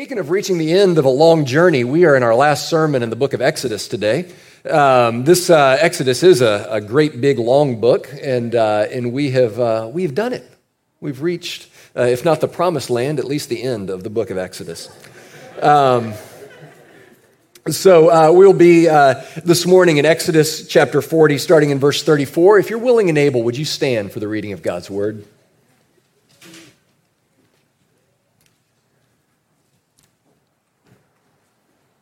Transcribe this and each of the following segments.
Speaking of reaching the end of a long journey, we are in our last sermon in the book of Exodus today. Um, this uh, Exodus is a, a, great big long book, and, uh, and we have uh, we've done it. We've reached, uh, if not the promised land, at least the end of the book of Exodus. Um, so uh, we'll be uh, this morning in Exodus chapter 40, starting in verse 34. If you're willing and able, would you stand for the reading of God's word?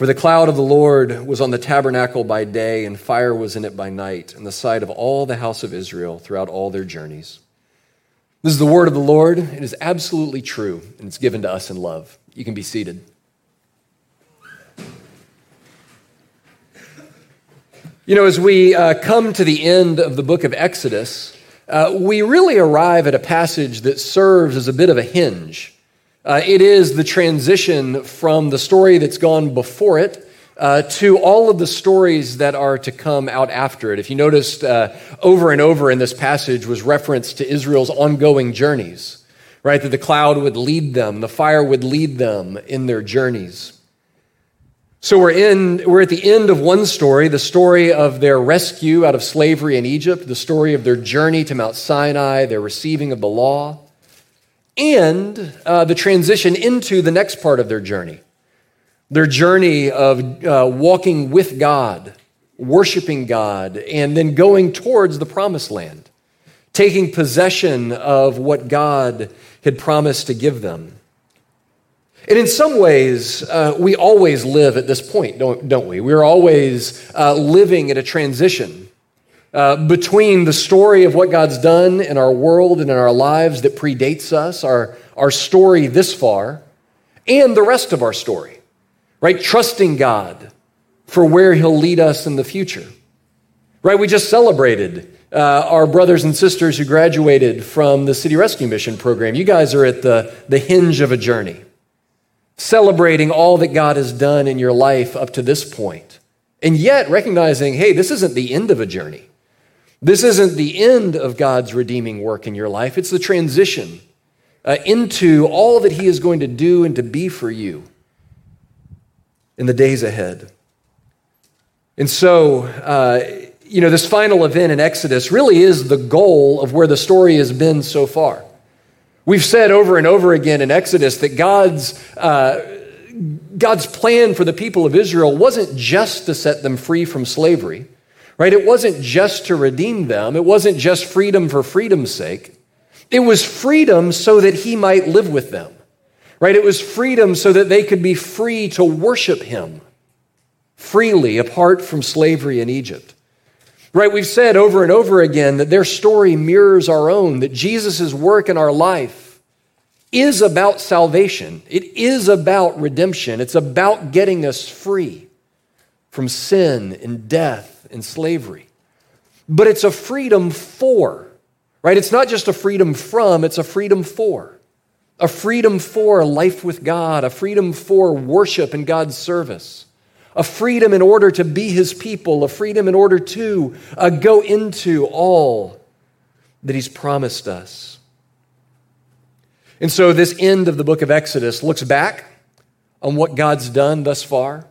For the cloud of the Lord was on the tabernacle by day, and fire was in it by night, in the sight of all the house of Israel throughout all their journeys. This is the word of the Lord. It is absolutely true, and it's given to us in love. You can be seated. You know, as we uh, come to the end of the book of Exodus, uh, we really arrive at a passage that serves as a bit of a hinge uh, it is the transition from the story that's gone before it uh, to all of the stories that are to come out after it. If you noticed, uh, over and over in this passage was reference to Israel's ongoing journeys, right? That the cloud would lead them, the fire would lead them in their journeys. So we're in, we're at the end of one story, the story of their rescue out of slavery in Egypt, the story of their journey to Mount Sinai, their receiving of the law and uh, the transition into the next part of their journey their journey of uh, walking with God, worshiping God, and then going towards the promised land, taking possession of what God had promised to give them. And in some ways, uh, we always live at this point, don't, don't we? We're always uh, living at a transition uh, between the story of what God's done in our world and in our lives that predates us, our, our story this far, and the rest of our story, right? Trusting God for where He'll lead us in the future, right? We just celebrated uh, our brothers and sisters who graduated from the City Rescue Mission program. You guys are at the, the hinge of a journey, celebrating all that God has done in your life up to this point, and yet recognizing, hey, this isn't the end of a journey. This isn't the end of God's redeeming work in your life, it's the transition uh, into all that He is going to do and to be for you in the days ahead. And so, uh, you know, this final event in Exodus really is the goal of where the story has been so far. We've said over and over again in Exodus that God's, uh, God's plan for the people of Israel wasn't just to set them free from slavery right? It wasn't just to redeem them, it wasn't just freedom for freedom's sake. It was freedom so that he might live with them, right? It was freedom so that they could be free to worship him freely apart from slavery in Egypt. Right? We've said over and over again that their story mirrors our own, that Jesus' work in our life is about salvation. It is about redemption. It's about getting us free from sin and death and slavery. But it's a freedom for, right? It's not just a freedom from, it's a freedom for. A freedom for life with God, a freedom for worship and God's service, a freedom in order to be His people, a freedom in order to uh, go into all that He's promised us. And so, this end of the book of Exodus looks back on what God's done thus far.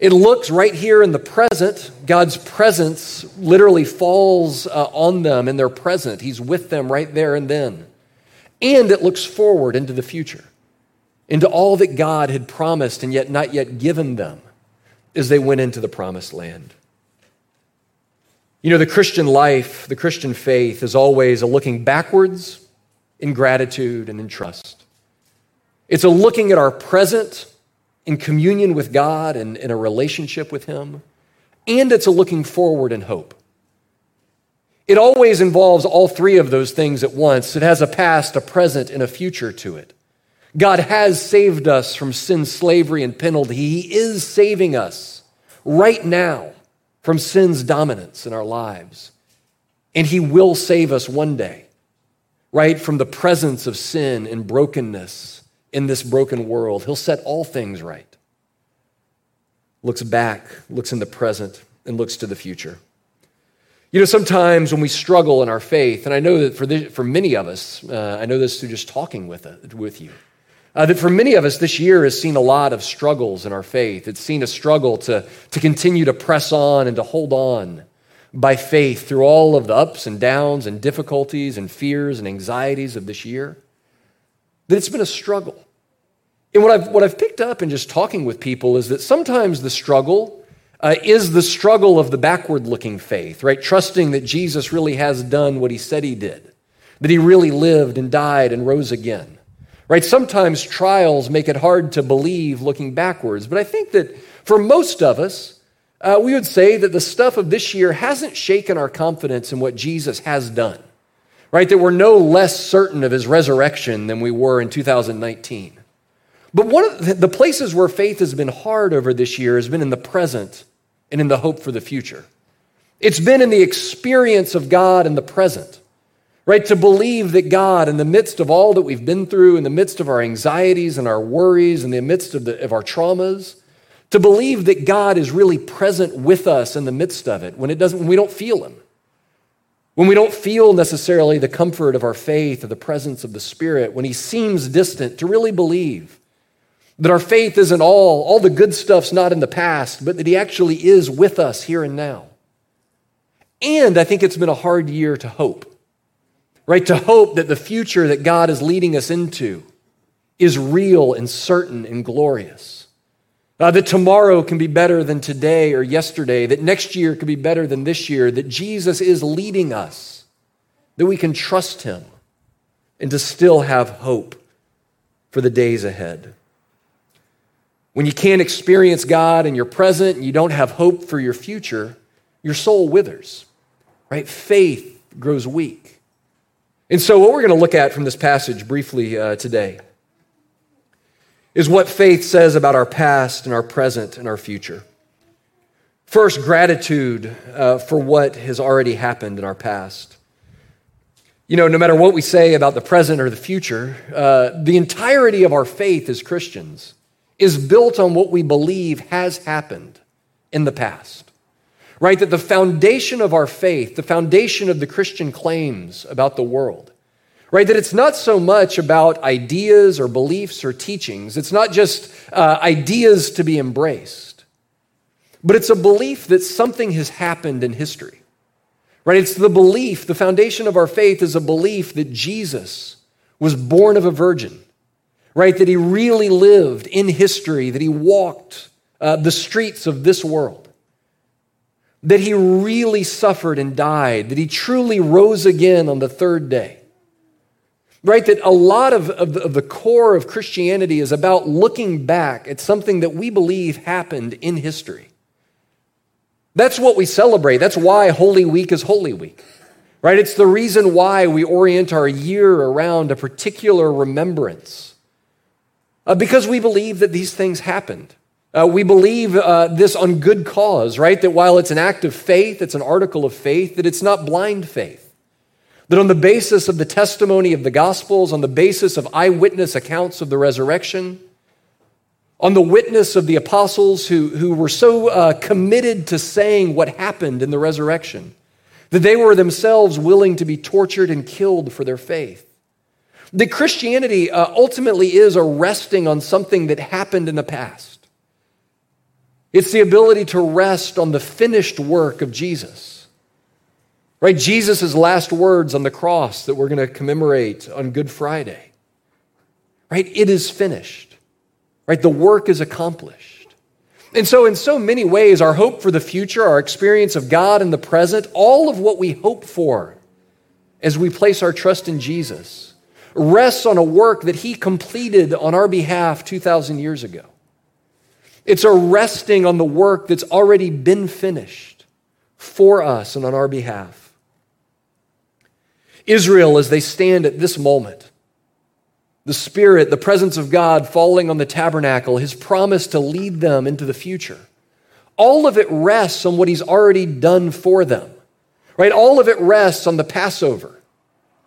It looks right here in the present. God's presence literally falls uh, on them in their present. He's with them right there and then. And it looks forward into the future. into all that God had promised and yet not yet given them as they went into the promised land. You know, the Christian life, the Christian faith is always a looking backwards in gratitude and in trust. It's a looking at our present in communion with God and in a relationship with Him, and it's a looking forward in hope. It always involves all three of those things at once. It has a past, a present, and a future to it. God has saved us from sin, slavery, and penalty. He is saving us right now from sin's dominance in our lives. And He will save us one day, right, from the presence of sin and brokenness in this broken world. He'll set all things right. Looks back, looks in the present, and looks to the future. You know, sometimes when we struggle in our faith, and I know that for, this, for many of us, uh, I know this through just talking with, uh, with you, uh, that for many of us, this year has seen a lot of struggles in our faith. It's seen a struggle to, to continue to press on and to hold on by faith through all of the ups and downs and difficulties and fears and anxieties of this year. That it's been a struggle. And what I've, what I've picked up in just talking with people is that sometimes the struggle uh, is the struggle of the backward looking faith, right? Trusting that Jesus really has done what he said he did, that he really lived and died and rose again. Right? Sometimes trials make it hard to believe looking backwards, but I think that for most of us, uh, we would say that the stuff of this year hasn't shaken our confidence in what Jesus has done. Right? That we're no less certain of his resurrection than we were in 2019. But one of the places where faith has been hard over this year has been in the present and in the hope for the future. It's been in the experience of God in the present right? To believe that God, in the midst of all that we've been through, in the midst of our anxieties and our worries, in the midst of, the, of our traumas, to believe that God is really present with us in the midst of it when it doesn't, when we don't feel Him. When we don't feel necessarily the comfort of our faith or the presence of the Spirit, when He seems distant, to really believe that our faith isn't all, all the good stuff's not in the past, but that He actually is with us here and now. And I think it's been a hard year to hope right? To hope that the future that God is leading us into is real and certain and glorious. Uh, that tomorrow can be better than today or yesterday, that next year can be better than this year, that Jesus is leading us, that we can trust Him and to still have hope for the days ahead. When you can't experience God in your present and you don't have hope for your future, your soul withers, right? Faith grows weak. And so, what we're going to look at from this passage briefly uh, today is what faith says about our past and our present and our future. First, gratitude uh, for what has already happened in our past. You know, no matter what we say about the present or the future, uh, the entirety of our faith as Christians is built on what we believe has happened in the past right? That the foundation of our faith, the foundation of the Christian claims about the world, right? That it's not so much about ideas or beliefs or teachings, it's not just uh, ideas to be embraced, but it's a belief that something has happened in history, right? It's the belief, the foundation of our faith is a belief that Jesus was born of a virgin, right? That he really lived in history, that he walked uh, the streets of this world that he really suffered and died, that he truly rose again on the third day. Right? That a lot of, of, the, of, the, core of Christianity is about looking back at something that we believe happened in history. That's what we celebrate. That's why Holy Week is Holy Week. Right? It's the reason why we orient our year around a particular remembrance. Uh, because we believe that these things happened. Uh, we believe uh, this on good cause, right? That while it's an act of faith, it's an article of faith, that it's not blind faith. That on the basis of the testimony of the Gospels, on the basis of eyewitness accounts of the resurrection, on the witness of the apostles who, who were so uh, committed to saying what happened in the resurrection, that they were themselves willing to be tortured and killed for their faith. That Christianity uh, ultimately is a resting on something that happened in the past it's the ability to rest on the finished work of Jesus. Right? Jesus' last words on the cross that we're going to commemorate on Good Friday. Right? It is finished. right? The work is accomplished. And so, in so many ways, our hope for the future, our experience of God in the present, all of what we hope for as we place our trust in Jesus rests on a work that He completed on our behalf 2,000 years ago. It's a resting on the work that's already been finished for us and on our behalf. Israel, as they stand at this moment, the Spirit, the presence of God falling on the tabernacle, His promise to lead them into the future, all of it rests on what He's already done for them, right? All of it rests on the Passover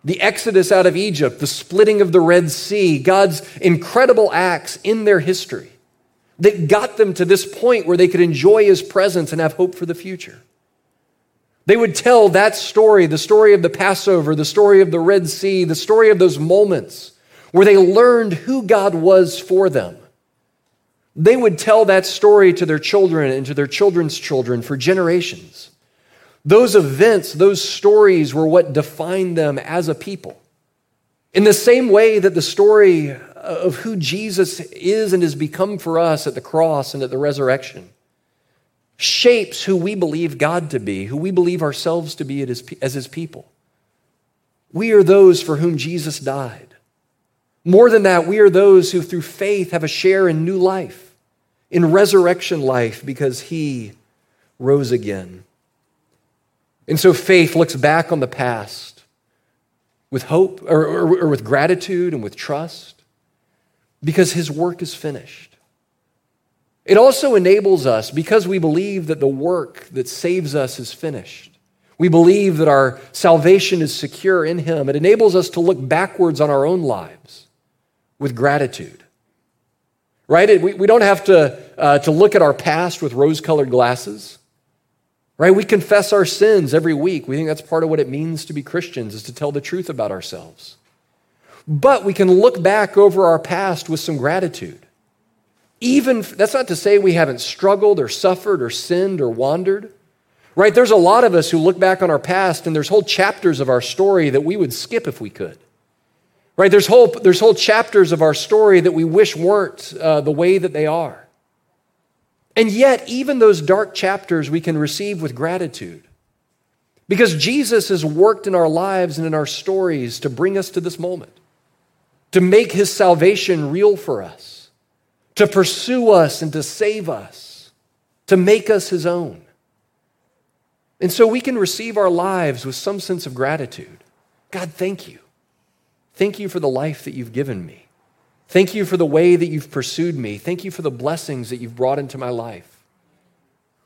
the exodus out of Egypt, the splitting of the Red Sea, God's incredible acts in their history that got them to this point where they could enjoy his presence and have hope for the future. They would tell that story, the story of the Passover, the story of the Red Sea, the story of those moments where they learned who God was for them. They would tell that story to their children and to their children's children for generations. Those events, those stories were what defined them as a people. In the same way that the story of who Jesus is and has become for us at the cross and at the resurrection shapes who we believe God to be, who we believe ourselves to be as his people. We are those for whom Jesus died. More than that, we are those who through faith have a share in new life, in resurrection life, because he rose again. And so faith looks back on the past with hope or, or, or, with gratitude and with trust because his work is finished. It also enables us, because we believe that the work that saves us is finished, we believe that our salvation is secure in him, it enables us to look backwards on our own lives with gratitude. Right? We, we don't have to, uh, to look at our past with rose colored glasses. Right? We confess our sins every week. We think that's part of what it means to be Christians is to tell the truth about ourselves. But we can look back over our past with some gratitude. Even that's not to say we haven't struggled or suffered or sinned or wandered. Right? There's a lot of us who look back on our past and there's whole chapters of our story that we would skip if we could. Right? There's whole, there's whole chapters of our story that we wish weren't uh, the way that they are. And yet, even those dark chapters we can receive with gratitude. Because Jesus has worked in our lives and in our stories to bring us to this moment, to make his salvation real for us, to pursue us and to save us, to make us his own. And so we can receive our lives with some sense of gratitude. God, thank you. Thank you for the life that you've given me. Thank you for the way that you've pursued me. Thank you for the blessings that you've brought into my life.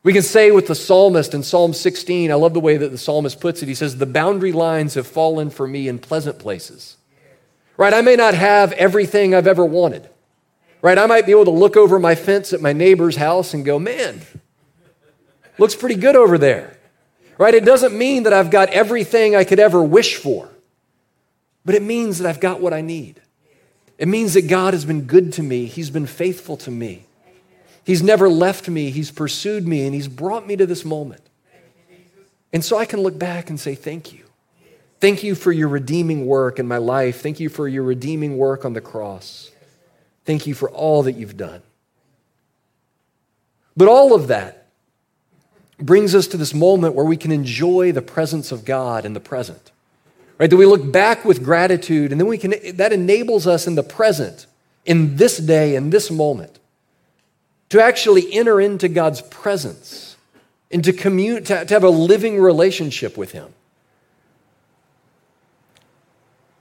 We can say with the psalmist in Psalm 16, I love the way that the psalmist puts it. He says, The boundary lines have fallen for me in pleasant places. Right? I may not have everything I've ever wanted. Right? I might be able to look over my fence at my neighbor's house and go, Man, looks pretty good over there. Right? It doesn't mean that I've got everything I could ever wish for, but it means that I've got what I need. It means that God has been good to me, He's been faithful to me. He's never left me, He's pursued me, and He's brought me to this moment. And so I can look back and say, Thank you. Thank you for your redeeming work in my life. Thank you for your redeeming work on the cross. Thank you for all that you've done. But all of that brings us to this moment where we can enjoy the presence of God in the present right? That we look back with gratitude, and then we can, that enables us in the present, in this day, in this moment, to actually enter into God's presence and to, commute, to, to have a living relationship with Him.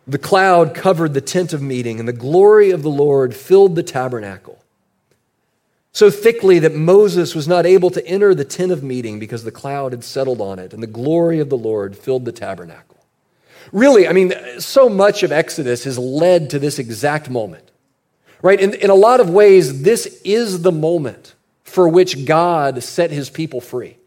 The cloud covered the tent of meeting, and the glory of the Lord filled the tabernacle. So thickly that Moses was not able to enter the tent of meeting because the cloud had settled on it, and the glory of the Lord filled the tabernacle. Really, I mean, so much of Exodus has led to this exact moment, right? In, in a lot of ways, this is the moment for which God set his people free.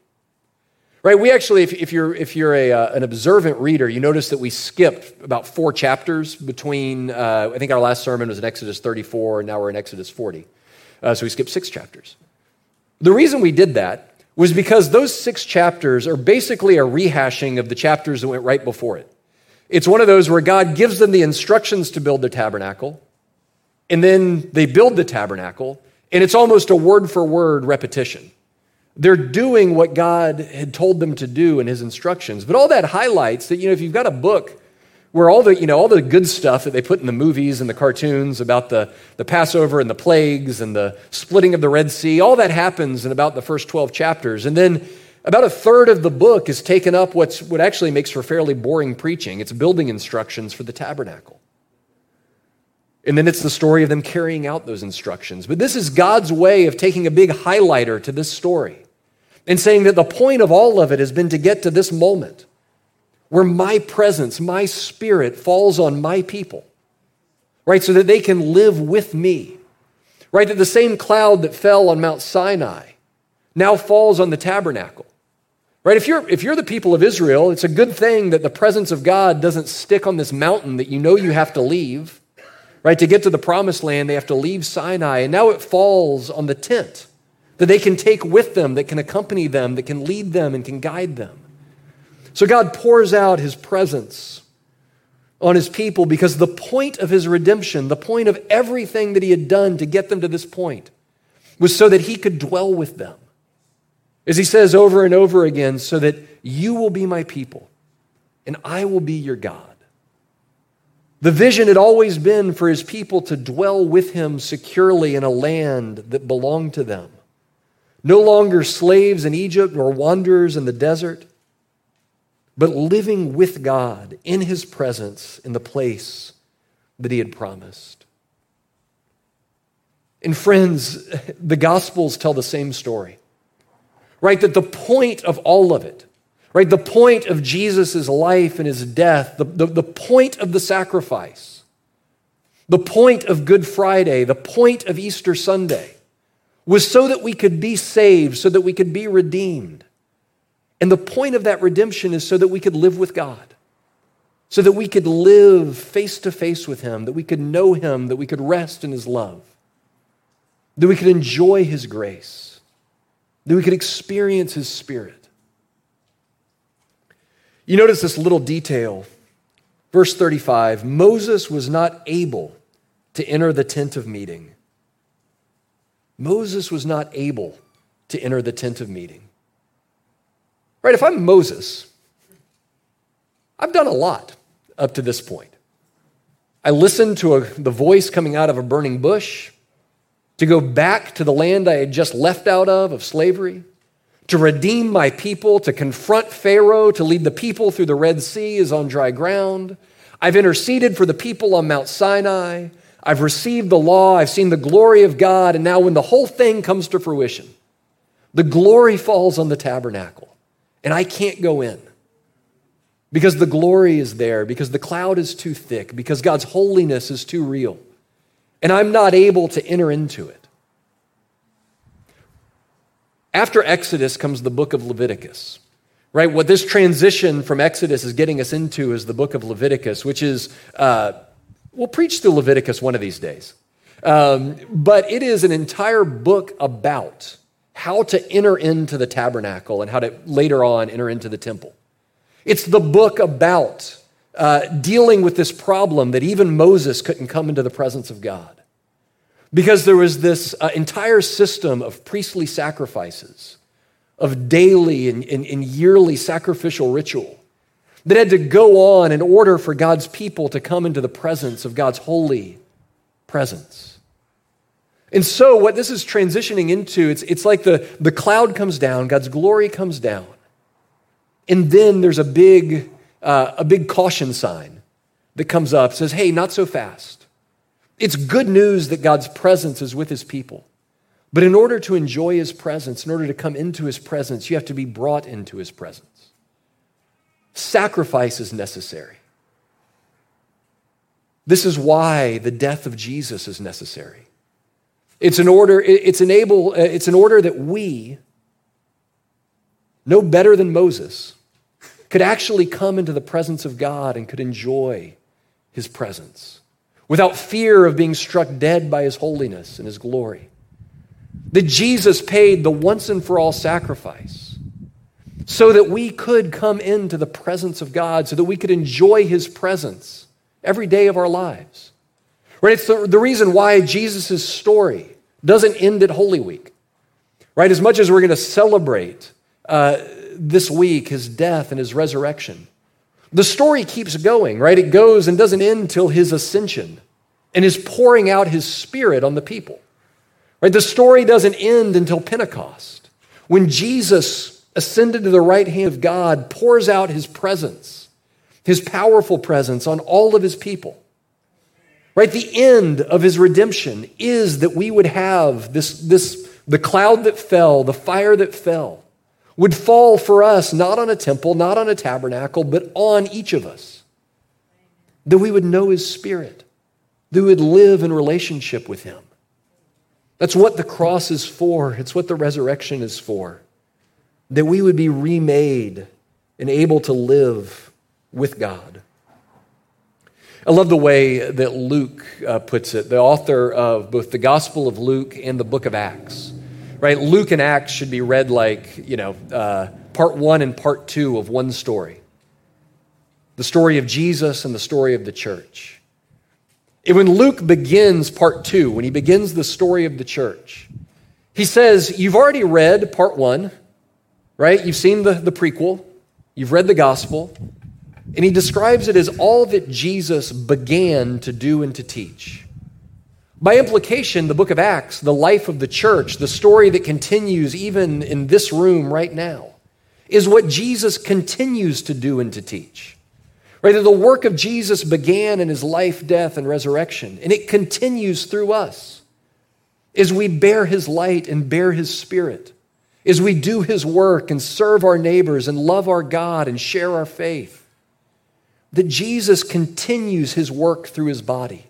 Right? We actually, if, if you're, if you're a, uh, an observant reader, you notice that we skipped about four chapters between, uh, I think our last sermon was in Exodus 34, and now we're in Exodus 40. Uh, so we skipped six chapters. The reason we did that was because those six chapters are basically a rehashing of the chapters that went right before it. It's one of those where God gives them the instructions to build the tabernacle, and then they build the tabernacle, and it's almost a word for word repetition. They're doing what God had told them to do in his instructions. But all that highlights that, you know, if you've got a book where all the, you know, all the good stuff that they put in the movies and the cartoons about the, the Passover and the plagues and the splitting of the Red Sea, all that happens in about the first 12 chapters. And then about a third of the book is taken up what's, what actually makes for fairly boring preaching. It's building instructions for the tabernacle. And then it's the story of them carrying out those instructions. But this is God's way of taking a big highlighter to this story and saying that the point of all of it has been to get to this moment where my presence, my spirit falls on my people, right? So that they can live with me, right? That the same cloud that fell on Mount Sinai now falls on the tabernacle. Right? If you're, if you're the people of Israel, it's a good thing that the presence of God doesn't stick on this mountain that you know you have to leave. Right? To get to the promised land, they have to leave Sinai, and now it falls on the tent that they can take with them, that can accompany them, that can lead them, and can guide them. So God pours out his presence on his people because the point of his redemption, the point of everything that he had done to get them to this point, was so that he could dwell with them. As he says over and over again, so that you will be my people and I will be your God. The vision had always been for his people to dwell with him securely in a land that belonged to them. No longer slaves in Egypt or wanderers in the desert, but living with God in his presence in the place that he had promised. And friends, the Gospels tell the same story, right? That the point of all of it, right? The point of Jesus' life and his death, the, the, the point of the sacrifice, the point of Good Friday, the point of Easter Sunday was so that we could be saved, so that we could be redeemed. And the point of that redemption is so that we could live with God, so that we could live face to face with Him, that we could know Him, that we could rest in His love, that we could enjoy His grace, that we could experience His Spirit. You notice this little detail. Verse 35 Moses was not able to enter the tent of meeting. Moses was not able to enter the tent of meeting. Right? If I'm Moses, I've done a lot up to this point. I listened to a, the voice coming out of a burning bush to go back to the land I had just left out of, of slavery, to redeem my people, to confront Pharaoh, to lead the people through the Red Sea as on dry ground. I've interceded for the people on Mount Sinai. I've received the law. I've seen the glory of God. And now, when the whole thing comes to fruition, the glory falls on the tabernacle and I can't go in because the glory is there, because the cloud is too thick, because God's holiness is too real, and I'm not able to enter into it. After Exodus comes the book of Leviticus, right? What this transition from Exodus is getting us into is the book of Leviticus, which is, uh, we'll preach through Leviticus one of these days. Um, but it is an entire book about how to enter into the tabernacle and how to later on enter into the temple. It's the book about uh, dealing with this problem that even Moses couldn't come into the presence of God. Because there was this uh, entire system of priestly sacrifices, of daily and, and, and yearly sacrificial ritual that had to go on in order for God's people to come into the presence of God's holy presence. And so, what this is transitioning into, it's, it's like the, the cloud comes down, God's glory comes down. And then there's a big, uh, a big caution sign that comes up, says, hey, not so fast. It's good news that God's presence is with his people. But in order to enjoy his presence, in order to come into his presence, you have to be brought into his presence. Sacrifice is necessary. This is why the death of Jesus is necessary. It's an order, it's, enable, uh, it's an order that we, no better than Moses, could actually come into the presence of God and could enjoy his presence without fear of being struck dead by his holiness and his glory. That Jesus paid the once and for all sacrifice so that we could come into the presence of God, so that we could enjoy his presence every day of our lives. Right? It's the, the reason why Jesus' story doesn't end at Holy Week. Right? As much as we're going to celebrate uh, this week his death and his resurrection, the story keeps going, right? It goes and doesn't end till his ascension and his pouring out his spirit on the people. Right? The story doesn't end until Pentecost. When Jesus ascended to the right hand of God, pours out his presence, his powerful presence on all of his people. Right? The end of his redemption is that we would have this, this the cloud that fell, the fire that fell, would fall for us not on a temple, not on a tabernacle, but on each of us. That we would know his spirit, that we would live in relationship with him. That's what the cross is for, it's what the resurrection is for. That we would be remade and able to live with God. I love the way that Luke uh, puts it, the author of both the Gospel of Luke and the book of Acts right? Luke and Acts should be read like, you know, uh, part one and part two of one story the story of Jesus and the story of the church. And when Luke begins part two, when he begins the story of the church, he says, You've already read part one, right? You've seen the, the prequel, you've read the gospel, and he describes it as all that Jesus began to do and to teach. By implication, the book of Acts, the life of the church, the story that continues even in this room right now, is what Jesus continues to do and to teach. Right? The work of Jesus began in his life, death, and resurrection, and it continues through us as we bear his light and bear his spirit, as we do his work and serve our neighbors and love our God and share our faith. That Jesus continues his work through his body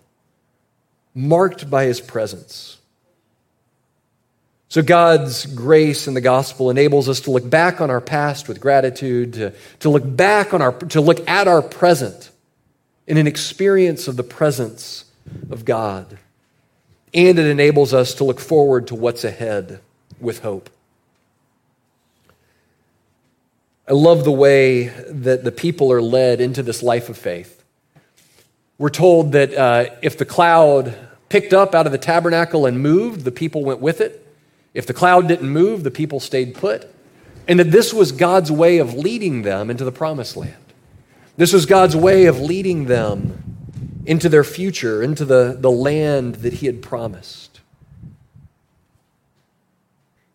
marked by his presence. So, God's grace in the gospel enables us to look back on our past with gratitude, to, to, look back on our, to look at our present in an experience of the presence of God. And it enables us to look forward to what's ahead with hope. I love the way that the people are led into this life of faith. We're told that uh, if the cloud picked up out of the tabernacle and moved, the people went with it. If the cloud didn't move, the people stayed put. And that this was God's way of leading them into the promised land. This was God's way of leading them into their future, into the, the land that He had promised.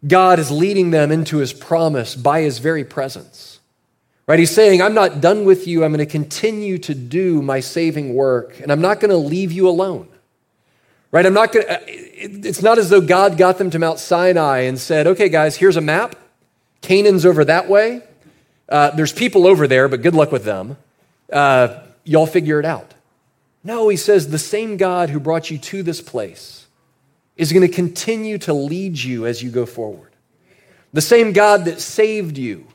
God is leading them into His promise by His very presence. Right? He's saying, I'm not done with you. I'm going to continue to do my saving work, and I'm not going to leave you alone. Right? I'm not going to, it's not as though God got them to Mount Sinai and said, okay, guys, here's a map. Canaan's over that way. Uh, there's people over there, but good luck with them. Uh, y'all figure it out. No, he says, the same God who brought you to this place is going to continue to lead you as you go forward. The same God that saved you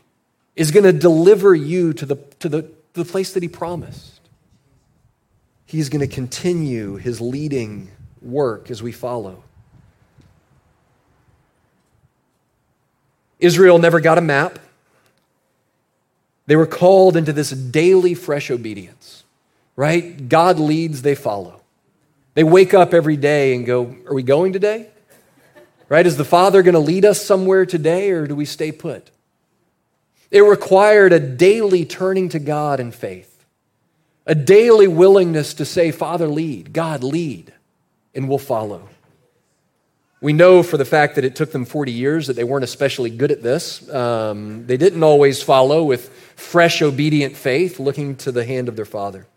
is going to deliver you to the, to, the, to the place that He promised. He's going to continue His leading work as we follow. Israel never got a map. They were called into this daily fresh obedience, right? God leads, they follow. They wake up every day and go, Are we going today? Right? Is the Father going to lead us somewhere today or do we stay put? It required a daily turning to God in faith, a daily willingness to say, Father, lead, God, lead, and we'll follow. We know for the fact that it took them 40 years that they weren't especially good at this. Um, they didn't always follow with fresh, obedient faith, looking to the hand of their Father.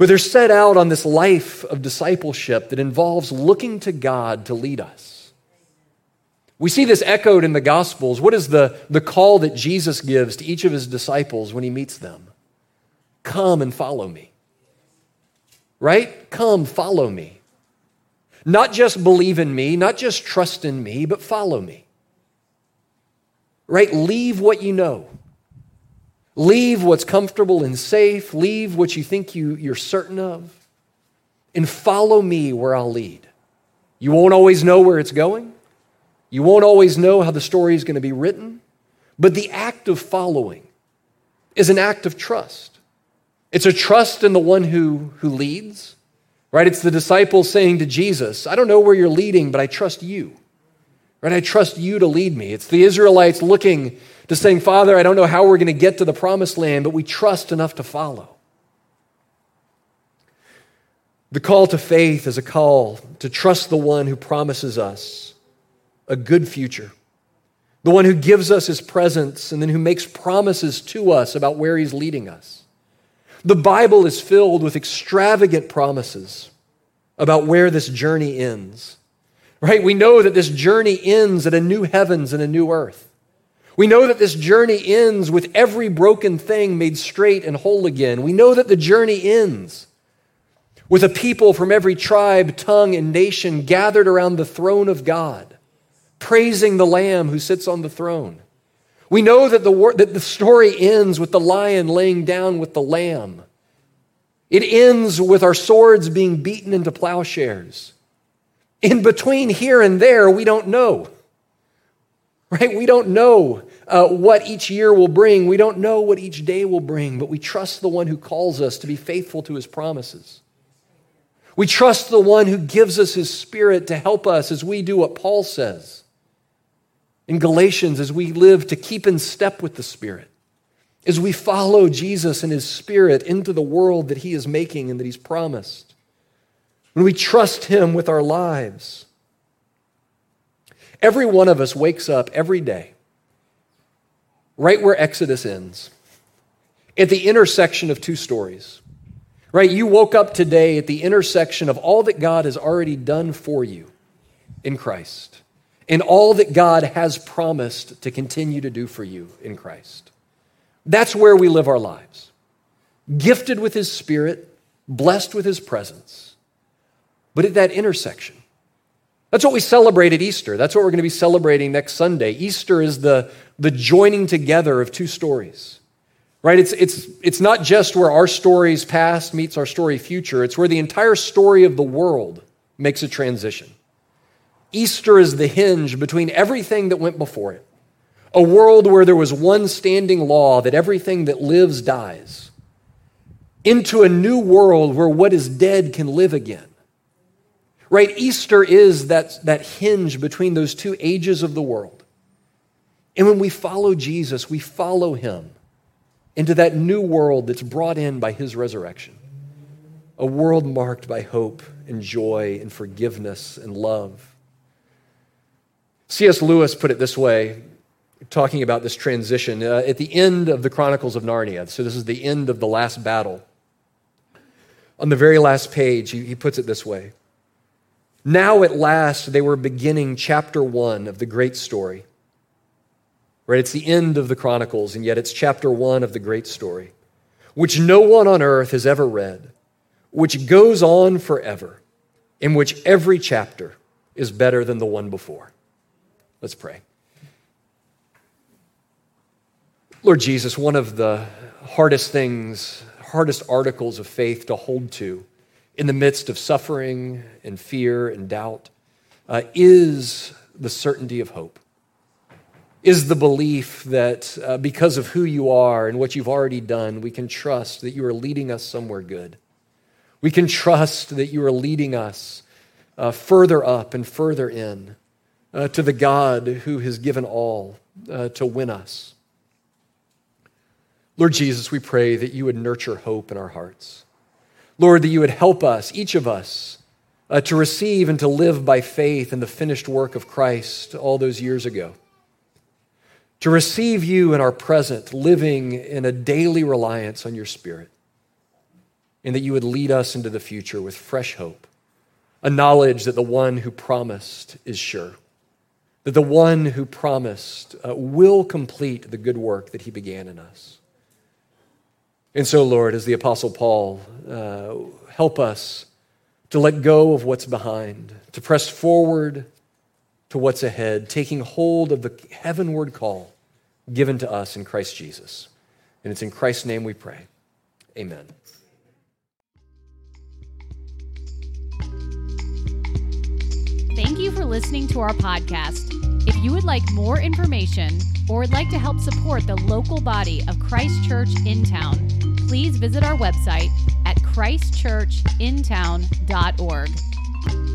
But they're set out on this life of discipleship that involves looking to God to lead us. We see this echoed in the Gospels. What is the, the call that Jesus gives to each of his disciples when he meets them? Come and follow me. Right? Come, follow me. Not just believe in me, not just trust in me, but follow me. Right? Leave what you know. Leave what's comfortable and safe. Leave what you think you, you're certain of. And follow me where I'll lead. You won't always know where it's going. You won't always know how the story is going to be written, but the act of following is an act of trust. It's a trust in the one who, who leads, right? It's the disciples saying to Jesus, I don't know where you're leading, but I trust you, right? I trust you to lead me. It's the Israelites looking to saying, Father, I don't know how we're going to get to the promised land, but we trust enough to follow. The call to faith is a call to trust the one who promises us a good future, the one who gives us his presence and then who makes promises to us about where he's leading us. The Bible is filled with extravagant promises about where this journey ends. Right? We know that this journey ends at a new heavens and a new earth. We know that this journey ends with every broken thing made straight and whole again. We know that the journey ends with a people from every tribe, tongue, and nation gathered around the throne of God, praising the Lamb who sits on the throne. We know that the, that the story ends with the lion laying down with the lamb. It ends with our swords being beaten into plowshares. In between here and there, we don't know. Right? We don't know uh, what each year will bring. We don't know what each day will bring, but we trust the one who calls us to be faithful to his promises. We trust the one who gives us his spirit to help us as we do what Paul says in Galatians, as we live to keep in step with the spirit, as we follow Jesus and his spirit into the world that he is making and that he's promised. When we trust him with our lives. Every one of us wakes up every day right where Exodus ends, at the intersection of two stories. Right? You woke up today at the intersection of all that God has already done for you in Christ and all that God has promised to continue to do for you in Christ. That's where we live our lives. Gifted with His Spirit, blessed with His presence. But at that intersection, that's what we celebrate at Easter. That's what we're going to be celebrating next Sunday. Easter is the, the joining together of two stories right? It's, it's, it's not just where our story's past meets our story future, it's where the entire story of the world makes a transition. Easter is the hinge between everything that went before it. A world where there was one standing law that everything that lives dies, into a new world where what is dead can live again. Right? Easter is that, that hinge between those two ages of the world. And when we follow Jesus, we follow him into that new world that's brought in by his resurrection. A world marked by hope and joy and forgiveness and love. C.S. Lewis put it this way, talking about this transition. Uh, at the end of the Chronicles of Narnia, so this is the end of the last battle. On the very last page, he, he puts it this way Now at last they were beginning chapter one of the great story. Right? It's the end of the Chronicles, and yet it's chapter one of the great story, which no one on earth has ever read, which goes on forever, in which every chapter is better than the one before. Let's pray. Lord Jesus, one of the hardest things, hardest articles of faith to hold to in the midst of suffering and fear and doubt uh, is the certainty of hope is the belief that uh, because of who you are and what you've already done, we can trust that you are leading us somewhere good. We can trust that you are leading us uh, further up and further in uh, to the God who has given all uh, to win us. Lord Jesus, we pray that you would nurture hope in our hearts. Lord, that you would help us, each of us, uh, to receive and to live by faith in the finished work of Christ all those years ago. To receive you in our present, living in a daily reliance on your Spirit, and that you would lead us into the future with fresh hope, a knowledge that the one who promised is sure, that the one who promised uh, will complete the good work that he began in us. And so, Lord, as the Apostle Paul, uh, help us to let go of what's behind, to press forward to what's ahead, taking hold of the heavenward call given to us in Christ Jesus. And it's in Christ's name we pray. Amen. Thank you for listening to our podcast. If you would like more information or would like to help support the local body of Christ Church in town, please visit our website at christchurchintown.org.